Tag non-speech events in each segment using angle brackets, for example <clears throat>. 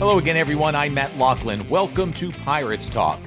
Hello again, everyone. I'm Matt Loughlin. Welcome to Pirates Talk.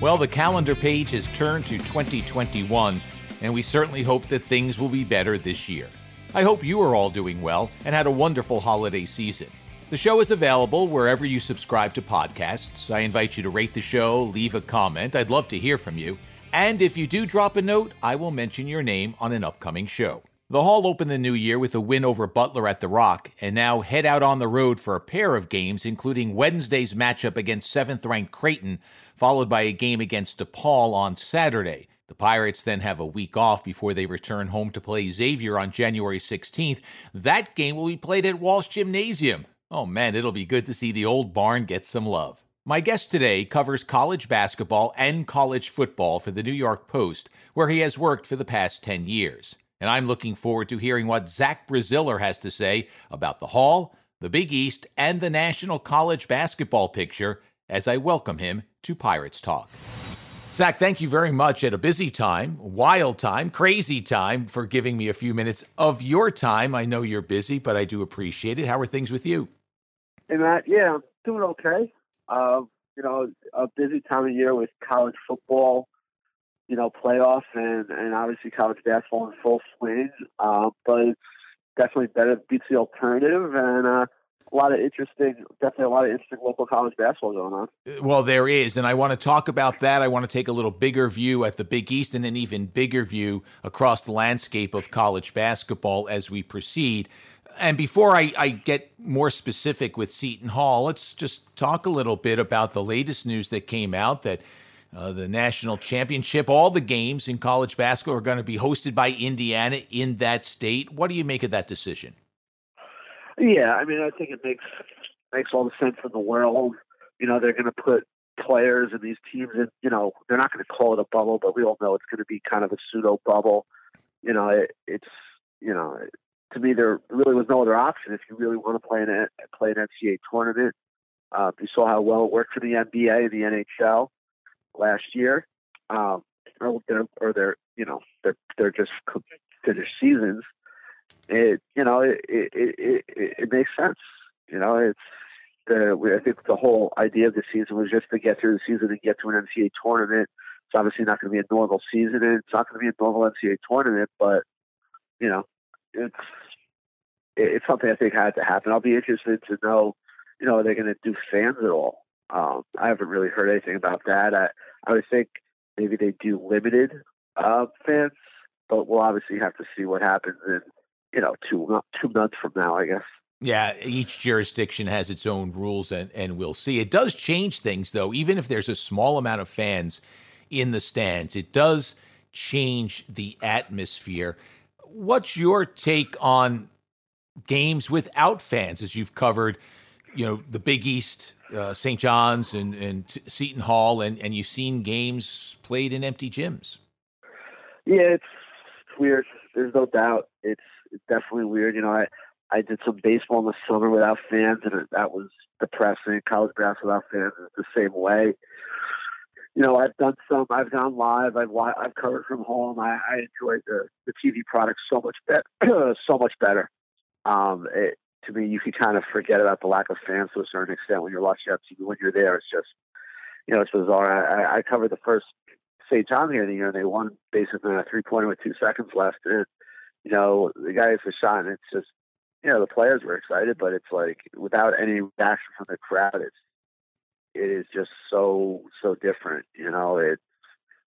Well, the calendar page has turned to 2021, and we certainly hope that things will be better this year. I hope you are all doing well and had a wonderful holiday season. The show is available wherever you subscribe to podcasts. I invite you to rate the show, leave a comment. I'd love to hear from you. And if you do drop a note, I will mention your name on an upcoming show. The Hall opened the new year with a win over Butler at the Rock, and now head out on the road for a pair of games, including Wednesday's matchup against seventh ranked Creighton, followed by a game against DePaul on Saturday. The Pirates then have a week off before they return home to play Xavier on January 16th. That game will be played at Walsh Gymnasium. Oh man, it'll be good to see the old barn get some love. My guest today covers college basketball and college football for the New York Post, where he has worked for the past 10 years. And I'm looking forward to hearing what Zach Braziller has to say about the Hall, the Big East, and the national college basketball picture as I welcome him to Pirates Talk. Zach, thank you very much at a busy time, wild time, crazy time for giving me a few minutes of your time. I know you're busy, but I do appreciate it. How are things with you? Hey, Matt. Yeah, I'm doing okay. Uh, you know, a busy time of year with college football, you know, playoffs and, and obviously college basketball in full swing. Uh, but it's definitely better beats the alternative and uh, a lot of interesting, definitely a lot of interesting local college basketball going on. Well, there is, and I want to talk about that. I want to take a little bigger view at the Big East and an even bigger view across the landscape of college basketball as we proceed. And before I, I, get more specific with Seton Hall, let's just talk a little bit about the latest news that came out that uh, the national championship, all the games in college basketball are going to be hosted by Indiana in that state. What do you make of that decision? Yeah, I mean, I think it makes makes all the sense in the world. You know, they're going to put players and these teams in. You know, they're not going to call it a bubble, but we all know it's going to be kind of a pseudo bubble. You know, it, it's you know to me, there really was no other option if you really want to play an play an NCAA tournament. Uh, you saw how well it worked for the NBA and the NHL last year, um, or they're, or they're you know they're they're just finished seasons. It you know it it, it, it, makes sense. You know it's the I think the whole idea of the season was just to get through the season and get to an NCAA tournament. It's obviously not going to be a normal season, and it's not going to be a normal NCAA tournament, but you know it's it's something I think had to happen. I'll be interested to know, you know, are they going to do fans at all? Um, I haven't really heard anything about that. I I would think maybe they do limited uh, fans, but we'll obviously have to see what happens in you know two two months from now, I guess. Yeah, each jurisdiction has its own rules, and, and we'll see. It does change things, though, even if there's a small amount of fans in the stands, it does change the atmosphere. What's your take on games without fans, as you've covered, you know, the Big East, uh, St. John's, and, and Seton Hall, and, and you've seen games played in empty gyms? Yeah, it's weird. There's no doubt. It's, definitely weird. You know, I, I did some baseball in the summer without fans, and that was depressing. College basketball without fans is the same way you know, I've done some. I've gone live. I've I've covered from home. I, I enjoy the the TV product so much better, <clears throat> so much better. Um, it, to me, you can kind of forget about the lack of fans to a certain extent when you're watching TV. When you're there, it's just, you know, it's bizarre. I, I covered the first St. John here the year, and they won basically a three pointer with two seconds left. And you know, the guys were shot, and it's just, you know, the players were excited, but it's like without any reaction from the crowd, it's it is just so so different. You know, it's,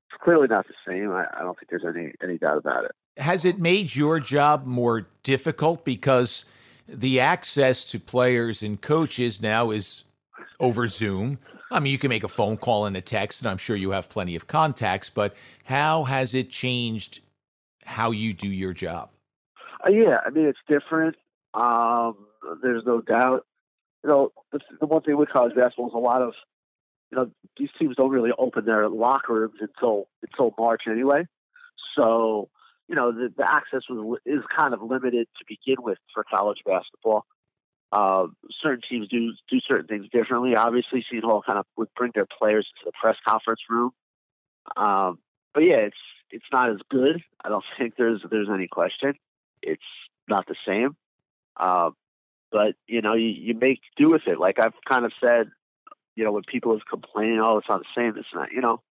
it's clearly not the same. I, I don't think there's any any doubt about it. Has it made your job more difficult because the access to players and coaches now is over Zoom? I mean, you can make a phone call and a text, and I'm sure you have plenty of contacts, but how has it changed how you do your job? Uh, yeah, I mean, it's different. Um, there's no doubt you know, the, the one thing with college basketball is a lot of, you know, these teams don't really open their locker rooms until until March anyway. So, you know, the, the access was, is kind of limited to begin with for college basketball. Uh, certain teams do do certain things differently. Obviously, Seton Hall kind of would bring their players to the press conference room. Um, but yeah, it's it's not as good. I don't <laughs> think there's there's any question. It's not the same. Uh, but you know, you, you make do with it. Like I've kind of said, you know, when people have complained, oh, it's not the same. It's not, you know,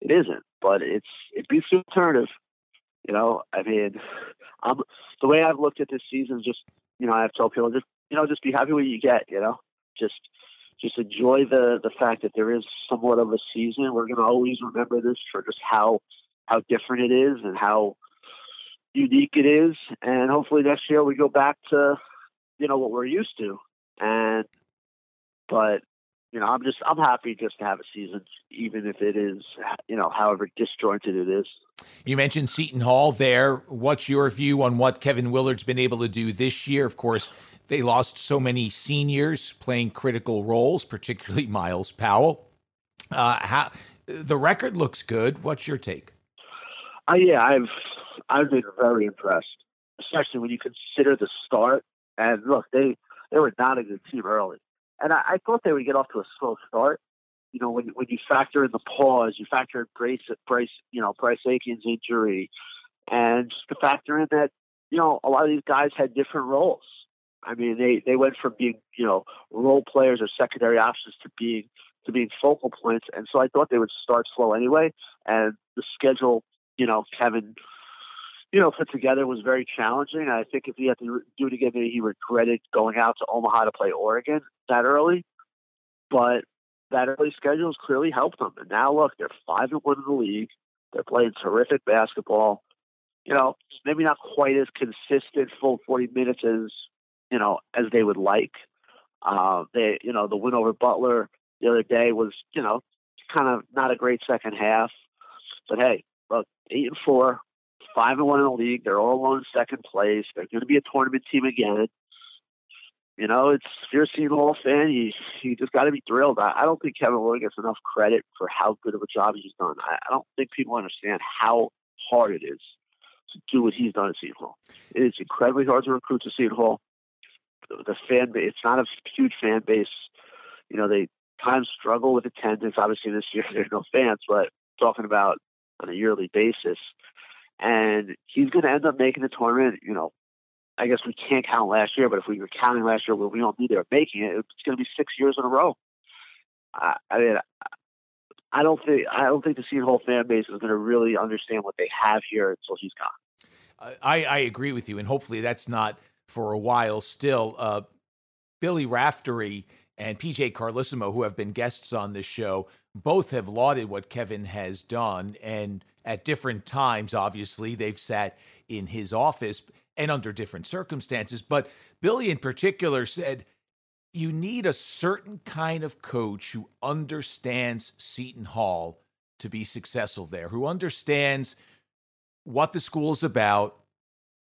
it isn't. But it's it beats the alternative. You know, I mean, I'm the way I've looked at this season. Just you know, I have told people just you know, just be happy with what you get. You know, just just enjoy the the fact that there is somewhat of a season. We're going to always remember this for just how how different it is and how unique it is. And hopefully next year we go back to you know what we're used to. And but you know, I'm just I'm happy just to have a season, even if it is you know however disjointed it is. You mentioned Seton Hall there. What's your view on what Kevin Willard's been able to do this year? Of course, they lost so many seniors playing critical roles, particularly <laughs> Myles Powell. Uh, how the record looks good. What's your take? Uh, yeah, I've I've been very impressed, especially when you consider the start. And look, they they were not a good team early, and I, I thought they would get off to a slow start. You know, when when you factor in the pause, you factor in Bryce, Bryce, you know, Bryce Aiken's injury, and to factor in that, you know, a lot of these guys had different roles. I mean, they they went from being you know role players or secondary options to being to being focal points, and so I thought they would start slow anyway. And the schedule, you know, Kevin, you know, put together was very challenging. I think if he had to do it again, he regretted going out to Omaha to play Oregon that early. But that early schedule has clearly helped them. And now look, they're five and one in the league. They're playing terrific basketball. You know, maybe not quite as consistent full 40 minutes as you know, as they would like. Uh, they, you know, the win over Butler the other day was, you know, kind of not a great second half. But hey, look, eight and four, five and one in the league. They're all alone in second place. They're going to be a tournament team again. You know, it's if you're a Seton Hall fan, you you just got to be thrilled. I, I don't think Kevin Willard gets enough credit for how good of a job he's done. I, I don't think people understand how hard it is to do what he's done at Seton Hall. It is incredibly hard to recruit to Seton Hall the fan base. It's not a huge fan base. You know, they times struggle with attendance. Obviously, this year <laughs> there are no fans, but talking about on a yearly basis. And he's going to end up making the tournament. You know, I guess we can't count last year, but if we were counting last year, we don't be there making it. It's going to be six years in a row. I, I mean, I don't think I don't think the Seton fan base is going to really understand what they have here until he's gone. I, I agree with you, and hopefully that's not for a while still. Uh, Billy Raftery and PJ Carlesimo, who have been guests on this show, both have lauded what Kevin has done. And at different times, obviously, they've sat in his office and under different circumstances. But Billy, in particular, said, you need a certain kind of coach who understands Seton Hall to be successful there, who understands what the school is about,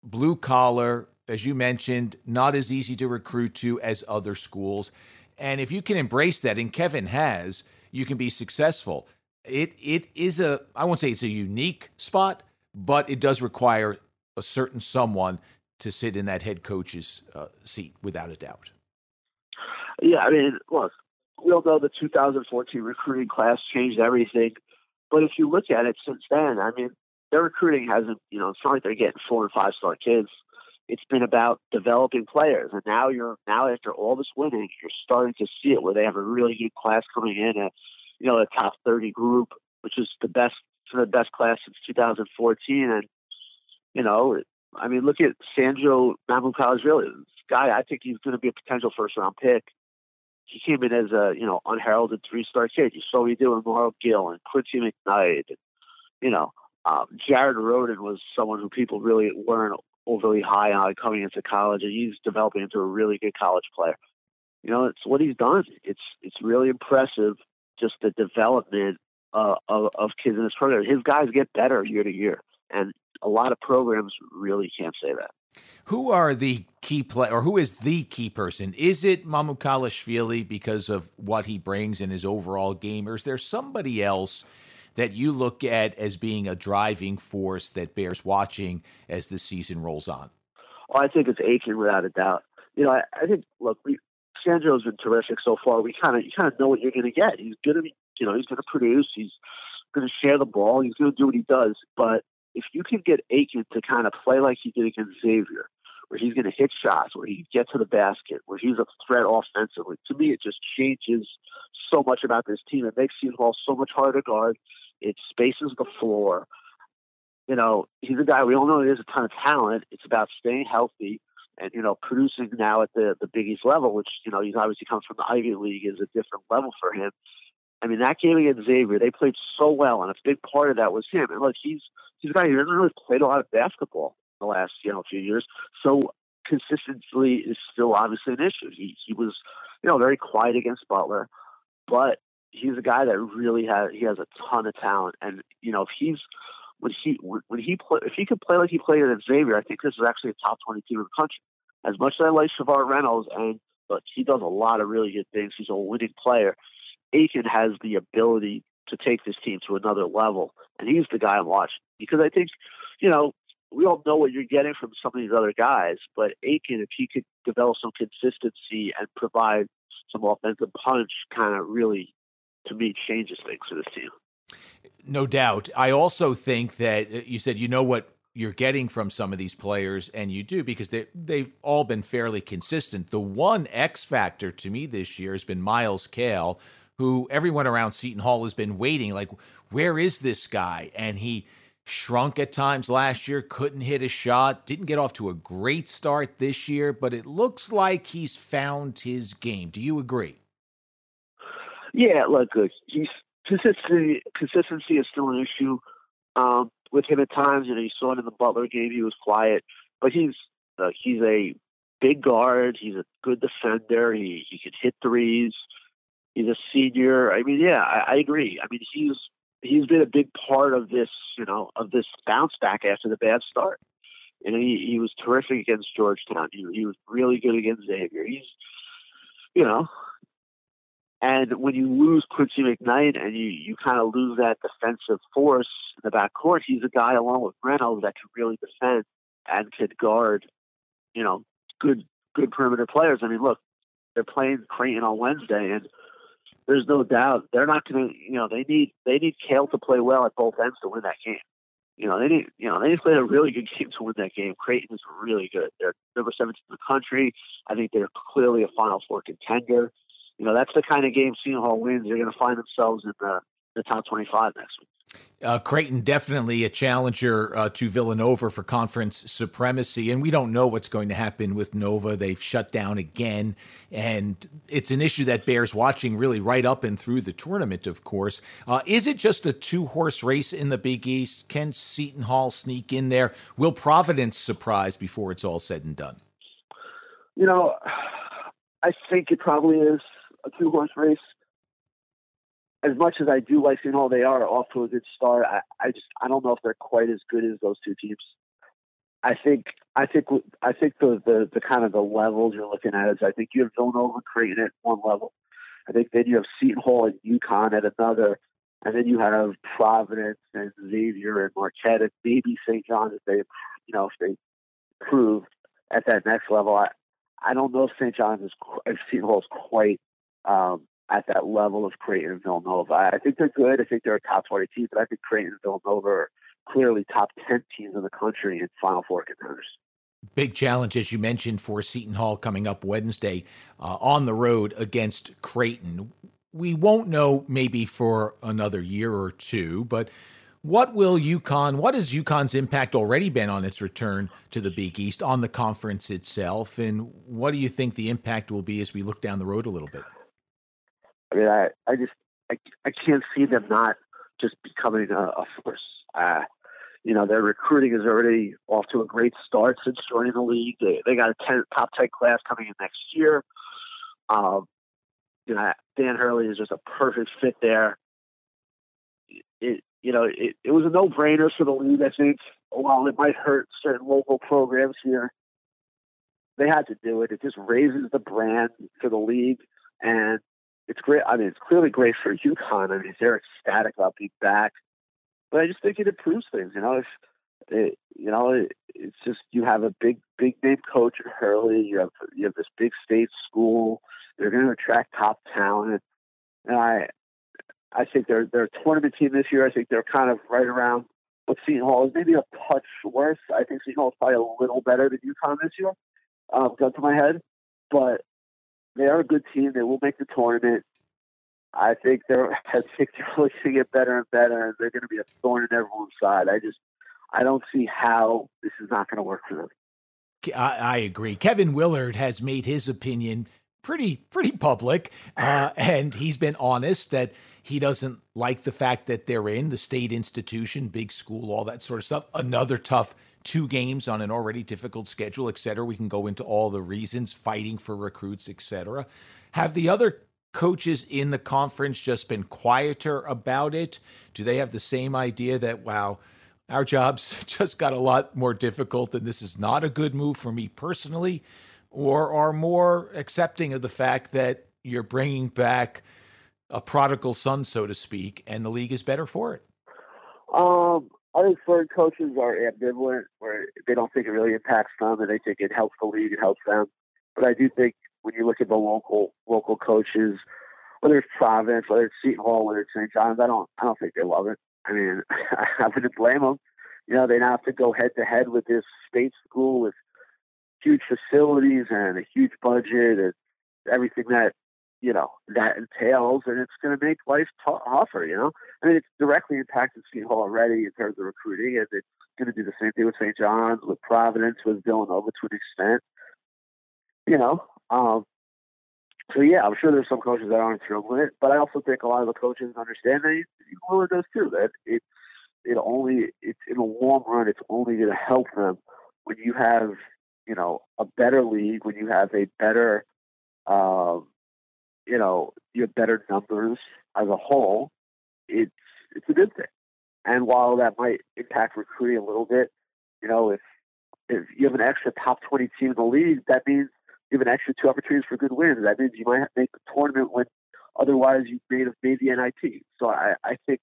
blue collar, as you mentioned, not as easy to recruit to as other schools. And if you can embrace that, and Kevin has, you can be successful. It it is a I won't say it's a unique spot, but it does require a certain someone to sit in that head coach's uh, seat without a doubt. Yeah, I mean, look, we all know the 2014 recruiting class changed everything, but if you look at it since then, I mean, their recruiting hasn't, you know, it's not like they're getting four and five star kids it's been about developing players. And now you're now after all this winning, you're starting to see it where they have a really good class coming in at you know the top 30 group, which is the best for the best class since 2014. And you know, I mean, look at Sandro Mamukelashvili. This guy, I think he's going to be a potential first round pick. He came in as a you know unheralded three star kid. You saw what he did with Romaro Gill and Quincy McKnight. And, you know, um, Jared Rhoden was someone who people really weren't overly high on coming into college, and he's developing into a really good college player. You know, it's what he's done. It's it's really impressive. Just the development uh, of, of kids in this program. His guys get better year to year, and a lot of programs really can't say that. Who are the key play, or who is the key person? Is it Mamukelashvili because of what he brings in his overall game, or is there somebody else? that you look at as being a driving force that bears watching as the season rolls on? Well, I think it's Aiken without a doubt. You know, I, I think look, we Sandro's been terrific so far. We kind of you kind of know what you're going to get. He's going to be, you know, he's going to produce. He's going to share the ball. He's going to do what he does. But if you can get Aiken to kind of play like he did against Xavier, where he's going to hit shots, where he get to the basket, where he's a threat offensively. To me, it just changes so much about this team. It makes Seton Hall so much harder to guard. It spaces the floor. You know, he's a guy we all know he has a ton of talent. It's about staying healthy and you know producing now at the the Big East level, which you know he's obviously comes from the Ivy League, is a different level for him. I mean, that game against Xavier, they played so well, and a big part of that was him. And look, he's he's a guy who hasn't really played a lot of basketball in the last you know few years, so consistency is still obviously an issue. He he was you know very quiet against Butler, but he's a guy that really has he has a ton of talent, and you know if he's when he when he play if he could play like he played at Xavier, I think this is actually a top twenty team in the country. As much as I like Shavar Reynolds, and but he does a lot of really good things. He's a winning player. Aiken has the ability to take this team to another level, and he's the guy I'm watching because I think, you know, we all know what you're getting from some of these other guys, but Aiken, if he could develop some consistency and provide some offensive punch, kind of really, to me, changes things for this team. No doubt. I also think that uh, you said you know what you're getting from some of these players, and you do because they they've all been fairly consistent. The one X factor to me this year has been Myles Cale, who everyone around Seton Hall has been waiting. Like, where is this guy? And he shrunk at times last year, couldn't hit a shot, didn't get off to a great start this year, but it looks like he's found his game. Do you agree? Yeah, look. He's consistency. Consistency is still an issue um, with him at times. You know, you saw it in the Butler game; he was quiet, but he's uh, he's a big guard. He's a good defender. He he can hit threes. He's a senior. I mean, yeah, I, I agree. I mean, he's he's been a big part of this, you know, of this bounce back after the bad start. You know, he, he was terrific against Georgetown. He, he was really good against Xavier. He's, you know, and when you lose Quincy McKnight and you, you kind of lose that defensive force in the backcourt, he's a guy along with Reynolds that can really defend and could guard, you know, good good perimeter players. I mean, look, they're playing Creighton on Wednesday, and there's no doubt they're not going to. You know, they need they need Cale to play well at both ends to win that game. You know, they need you know they need to play a really good game to win that game. Creighton is really good. They're number 17 in the country. I think they're clearly a Final Four contender. You know, that's the kind of game Seton Hall wins. They're going to find themselves in the the top 25 next week. Uh, Creighton definitely a challenger uh, to Villanova for conference supremacy, and we don't know what's going to happen with Nova. They've shut down again, and it's an issue that bears watching really right up and through the tournament. Of course, uh, is it just a two-horse race in the Big East? Can Seton Hall sneak in there? Will Providence surprise before it's all said and done? You know, I think it probably is a two-horse race as much as I do like Seton Hall, they are off to a good start. I, I just I don't know if they're quite as good as those two teams. I think I think I think the, the the kind of the levels you're looking at is I think you have Villanova Creighton at one level. I think then you have Seton Hall and UConn at another, and then you have Providence and Xavier and Marquette and maybe St. John's if they you know if they prove at that next level. I I don't know if St. John's is if Seton Hall is quite um, at that level of Creighton and Villanova. I think they're good. I think they're a top 20 team, but I think Creighton and Villanova are clearly top 10 teams in the country in Final Four contenders. Big challenge, as you mentioned, for Seton Hall coming up Wednesday uh, on the road against Creighton. We won't know maybe for another year or two, but what will UConn, what has UConn's impact already been on its return to the Big East, on the conference itself? And what do you think the impact will be as we look down the road a little bit? I mean, I, I just I, I can't see them not just becoming a, a force. Uh, you know, their recruiting is already off to a great start since joining the league. They, they got a 10, top 10 class coming in next year. Um, you know, Dan Hurley is just a perfect fit there. It, you know, it, it was a no brainer for the league, I think. While it might hurt certain local programs here, they had to do it. It just raises the brand for the league. And it's great. I mean, it's clearly great for UConn. I mean, they're ecstatic about being back, but I just think it improves things. You know, if it, you know, it, it's just you have a big, big name coach at Hurley. You have you have this big state school. They're going to attract top talent, and I, I think they're they're a tournament team this year. I think they're kind of right around but Seton Hall is maybe a touch worse. I think Seton Hall is probably a little better than UConn this year, um, gun to my head. But they are a good team. They will make the tournament. I think they're <laughs> I think they're really going to get better and better, and they're going to be a thorn in everyone's side. I just I don't see how this is not going to work for them. I, I, agree. Kevin Willard has made his opinion pretty pretty public, uh, <laughs> and he's been honest that he doesn't like the fact that they're in the state institution, big school, all that sort of stuff. Another tough two games on an already difficult schedule, et cetera. We can go into all the reasons, fighting for recruits, et cetera. Have the other coaches in the conference just been quieter about it? Do they have the same idea that, wow, our jobs <laughs> just got a lot more difficult and this is not a good move for me personally? Or are more accepting of the fact that you're bringing back a prodigal son, so to speak, and the league is better for it? Um, I think certain coaches are ambivalent, where they don't think it really impacts them, and they think it helps the league, it helps them. But I do think when you look at the local local coaches, whether it's Providence, whether it's Seton Hall, whether it's St. John's, I don't I don't think they love it. I mean, <laughs> I wouldn't blame them. You know, they now have to go head to head with this state school with huge facilities and a huge budget and everything that you know that entails, and it's going to make life tougher. You know, I mean, it's directly impacted Seton Hall already in terms of recruiting, and it's going to do the same thing with St. John's, with Providence, with Villanova to an extent. You know, um, so yeah, I'm sure there's some coaches that aren't thrilled with it, but I also think a lot of the coaches understand that Willard does too. That it's it only it's in the long run, it's only going to help them when you have you know a better league, when you have a better um, you know, you have better numbers as a whole, it's it's a good thing. And while that might impact recruiting a little bit, you know, if if you have an extra top twenty team in the league, that means you have an extra two opportunities for good wins. That means you might have to make the tournament when otherwise you may have made the NIT. So I, I think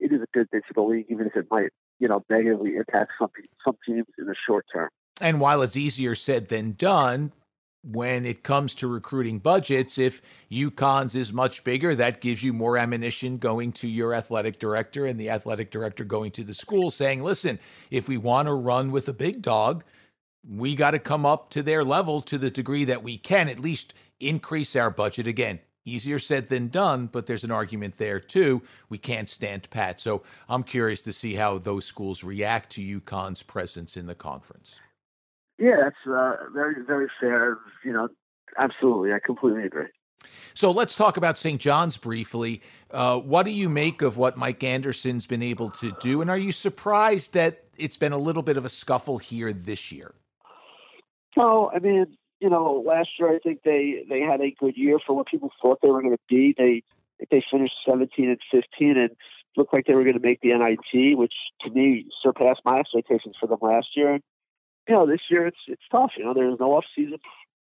it is a good thing for the league, even if it might, you know, negatively impact some some teams in the short term. And while it's easier said than done, when it comes to recruiting budgets, if UConn's is much bigger, that gives you more ammunition going to your athletic director and the athletic director going to the school saying, listen, if we want to run with a big dog, we got to come up to their level to the degree that we can at least increase our budget again. Easier said than done, but there's an argument there too. We can't stand pat. So I'm curious to see how those schools react to UConn's presence in the conference. Yeah, that's uh, very, very fair. You know, absolutely. I completely agree. So let's talk about St. John's briefly. Uh, what do you make of what Mike Anderson's been able to do? And are you surprised that it's been a little bit of a scuffle here this year? No, I mean, you know, last year I think they, they had a good year for what people thought they were going to be. They they finished 17 and 15 and looked like they were going to make the NIT, which to me surpassed my expectations for them last year you know, this year it's it's tough. You know, there's no off season,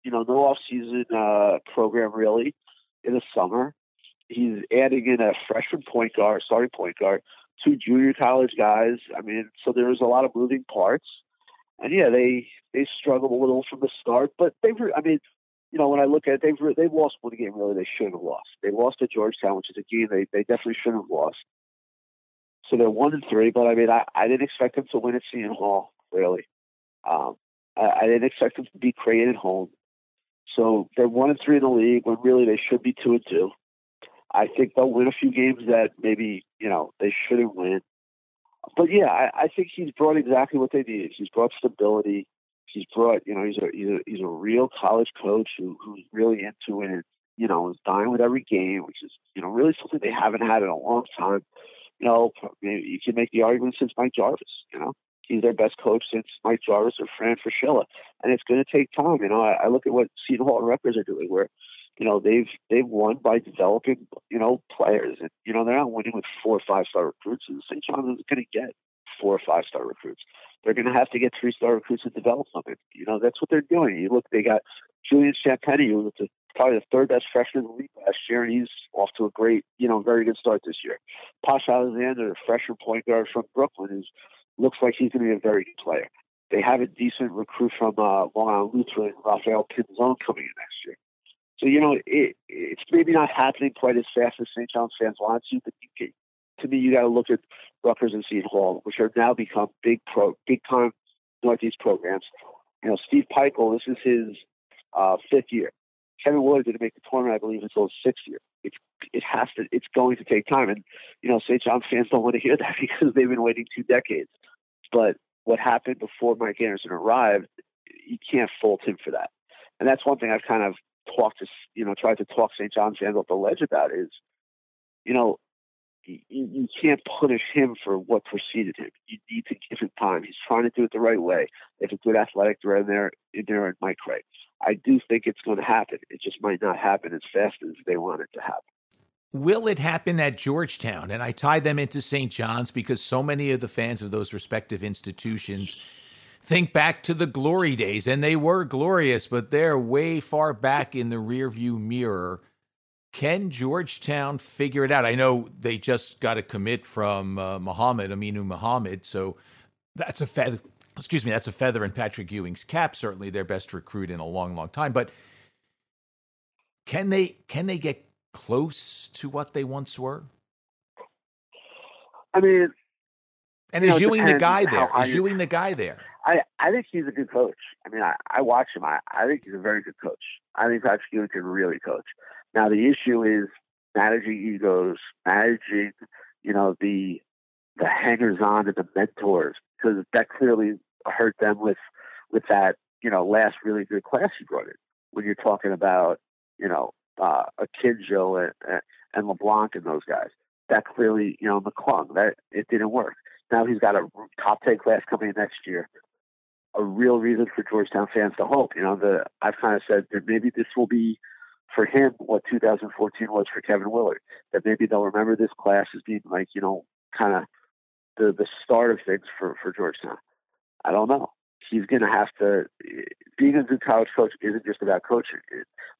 you know, no off season uh, program really in the summer. He's adding in a freshman point guard, starting point guard, two junior college guys. I mean, so there's a lot of moving parts. And yeah, they they struggled a little from the start, but they've. I mean, you know, when I look at it, they've they've lost one game really they shouldn't have lost. They lost to Georgetown, which is a game they they definitely shouldn't have lost. So they're one and three, but I mean, I, I didn't expect them to win at Seton Hall really. Um, I, I, didn't expect them to be Creighton home. So they're one and three in the league when really they should be two and two. I think they'll win a few games that maybe you know they shouldn't win. But yeah, I, I think he's brought exactly what they needed. He's brought stability. He's brought you know he's a he's a, he's a real college coach who who's really into it and you know is dying with every game, which is you know really something they haven't had in a long time. You know, maybe you can make the argument since Mike Jarvis. You know, he's their best coach since Mike Jarvis or Fran Fraschilla. And it's going to take time. You know, I, I look at what Seton Hall and Rutgers are doing, where you know they've they've won by developing you know players, and you know they're not winning with four or five star recruits. And St. John's is going to get four or five star recruits. They're going to have to get three star recruits to develop something. You know that's what they're doing. You look, they got Julian Champagnie, who was the, probably the third best freshman in the league last year, and he's off to a great, you know, very good start this year. Posh Alexander, freshman point guard from Brooklyn, who's looks like he's going to be a very good player. They have a decent recruit from uh, Long Island Lutheran, Rafael Pinzon, coming in next year. So you know, it, it's maybe not happening quite as fast as St. John's fans want to, but you can to me, you got to look at Rutgers and Seton Hall, which have now become big pro, big time Northeast programs. You know, Steve Pikiell, this is his uh, fifth year. Kevin Willard didn't make the tournament, I believe, until his sixth year. It has to. It's going to take time, and you know, St. John fans don't want to hear that <laughs> because they've been waiting two decades. But what happened before Mike Anderson arrived, you can't fault him for that. And that's one thing I've kind of talked to, you know, tried to talk St. John fans off the ledge about is, you know, you, you can't punish him for what preceded him. You need to give him time. He's trying to do it the right way. Have a good athletic director in there, in there in Mike Cragg. I do think it's going to happen. It just might not happen as fast as they want it to happen. Will it happen at Georgetown? And I tie them into St. John's because so many of the fans of those respective institutions think back to the glory days, and they were glorious, but they're way far back in the rearview mirror. Can Georgetown figure it out? I know they just got a commit from uh, Mohammed, Aminu Mohammed, so that's a feather. Excuse me, that's a feather in Patrick Ewing's cap. Certainly, their best recruit in a long, long time. But can they can they get close to what they once were? I mean, and is Ewing the guy there? Is Ewing the guy there? I, I think he's a good coach. I mean, I, I watch him. I, I think he's a very good coach. I think Patrick Ewing can really coach. Now, the issue is managing egos, managing, you know, the the hangers on and the mentors, because that clearly hurt them with with that, you know, last really good class you brought in. When you're talking about, you know, uh, Akinjo and, and LeBlanc and those guys, that clearly, you know, McClung, that it didn't work. Now he's got a top ten class coming next year a real reason for Georgetown fans to hope. You know, the I've kind of said that maybe this will be for him what 2014 was for Kevin Willard. That maybe they'll remember this class as being like you know kind of the the start of things for for Georgetown. I don't know. He's going to have to. Being a good college coach isn't just about coaching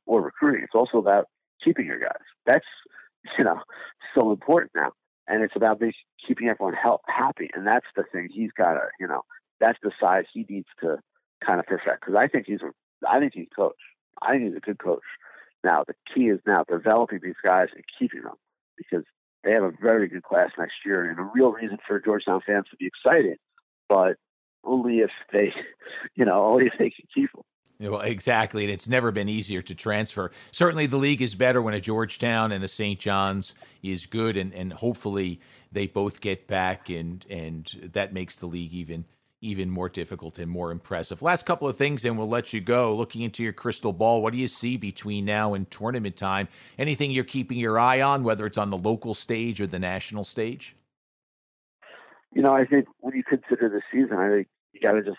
or recruiting. It's also about keeping your guys. That's you know so important now, and it's about keeping everyone help, happy. And that's the thing he's got to you know that's the side he needs to kind of perfect. Because I think he's a, I think he's coach. I think he's a good coach. Now the key is now developing these guys and keeping them because they have a very good class next year and a real reason for Georgetown fans to be excited, but only if they, <laughs> you know, only if they can keep them. Well, exactly, and it's never been easier to transfer. Certainly, the league is better when a Georgetown and a St. John's is good, and, and hopefully they both get back, and and that makes the league even even more difficult and more impressive. Last couple of things, and we'll let you go. Looking into your crystal ball, what do you see between now and tournament time? Anything you're keeping your eye on, whether it's on the local stage or the national stage? You know, I think when you consider the season, I think you got to just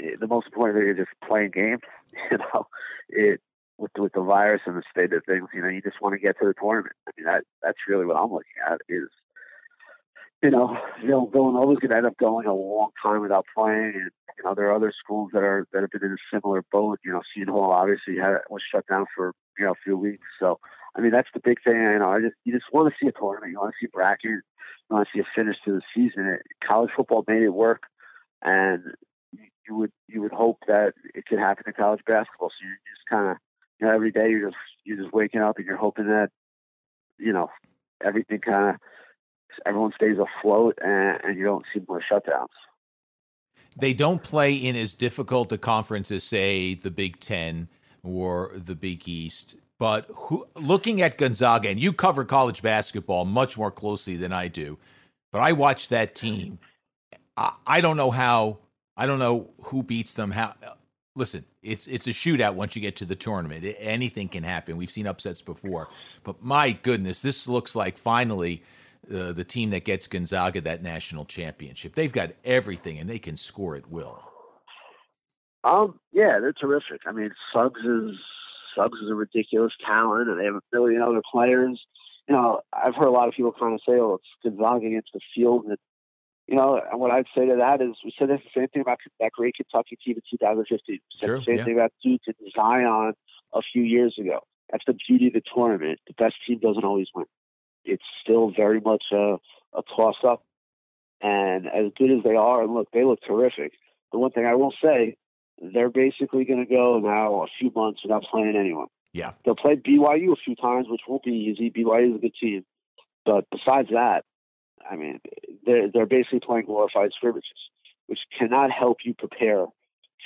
eh, the most important thing is just playing games. <laughs> You know, it with with the virus and the state of things. You know, you just want to get to the tournament. I mean, that that's really what I'm looking at is you know, Vill- Villanova's going always going to end up going a long time without playing, and you know there are other schools that are that have been in a similar boat. You know, Seton Hall obviously had was shut down for you know a few weeks. So, I mean, that's the big thing. You know, I just you just want to see a tournament. You want to see bracket. To see a finish to the season. It, college football made it work, and you would you would hope that it could happen in college basketball. So you just kind of you know every day you're just you're just waking up and you're hoping that you know everything kind of everyone stays afloat and, and you don't see more shutdowns. They don't play in as difficult a conference as, say, the Big Ten or the Big East. But who, looking at Gonzaga, and you cover college basketball much more closely than I do, but I watch that team. I, I don't know how. I don't know who beats them. How? Listen, it's it's a shootout once you get to the tournament. Anything can happen. We've seen upsets before, but my goodness, this looks like finally uh, the team that gets Gonzaga that national championship. They've got everything and they can score at will. Um, yeah, they're terrific. I mean, Suggs is Suggs is a ridiculous talent, and they have a billion other players. You know, I've heard a lot of people kind of say, "Oh, it's Gonzaga against the field," and you know, and what I'd say to that is, we said the same thing about that great Kentucky team in 2015. We said sure, the same yeah. thing about Duke and Zion a few years ago. That's the beauty of the tournament. The best team doesn't always win it's still very much a, a toss up. And as good as they are, and look, they look terrific. The one thing I will say, they're basically going to go now a few months without playing anyone. Yeah. They'll play BYU a few times, which won't be easy. BYU is a good team. But besides that, I mean, they're they're basically playing glorified scrimmages, which cannot help you prepare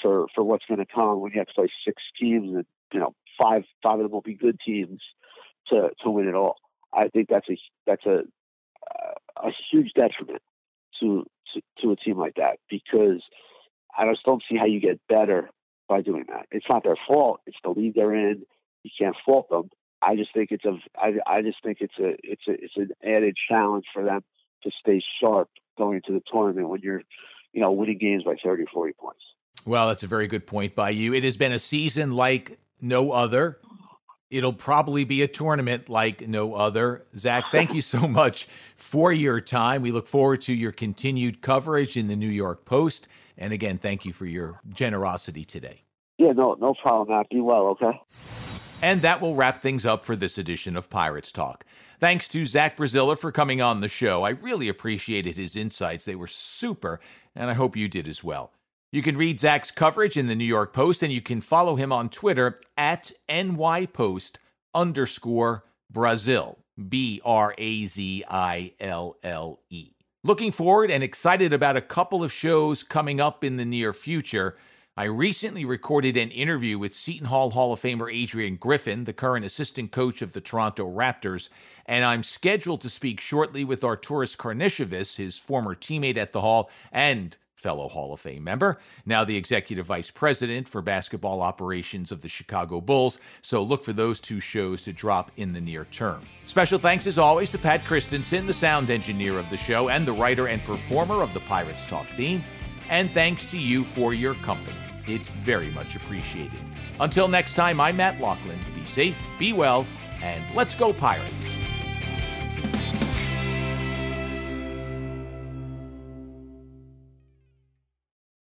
for for what's going to come when you have to play six teams and you know five five of them will be good teams to to win it all. I think that's a that's a a huge detriment to, to to a team like that because I just don't see how you get better by doing that. It's not their fault. It's the league they're in. You can't fault them. I just think it's a I, I just think it's a it's a it's an added challenge for them to stay sharp going into the tournament when you're you know winning games by 30 40 points. Well, that's a very good point by you. It has been a season like no other. It'll probably be a tournament like no other. Zach, thank you so much for your time. We look forward to your continued coverage in the New York Post. And again, thank you for your generosity today. Yeah, no, no problem, Matt. Be well, okay? And that will wrap things up for this edition of Pirates Talk. Thanks to Zach Braziller for coming on the show. I really appreciated his insights. They were super, and I hope you did as well. You can read Zach's coverage in the New York Post, and you can follow him on Twitter at nypost underscore Brazil, B R A Z I L L E. Looking forward and excited about a couple of shows coming up in the near future. I recently recorded an interview with Seton Hall Hall of Famer Adrian Griffin, the current assistant coach of the Toronto Raptors, and I'm scheduled to speak shortly with Arturas Karnisovas, his former teammate at the Hall and fellow Hall of Fame member, now the executive vice president for basketball operations of the Chicago Bulls. So look for those two shows to drop in the near term. Special thanks, as always, to Pat Christensen, the sound engineer of the show and the writer and performer of the Pirates Talk theme. And thanks to you for your company. It's very much appreciated. Until next time, I'm Matt Loughlin. Be safe, be well, and let's go, Pirates.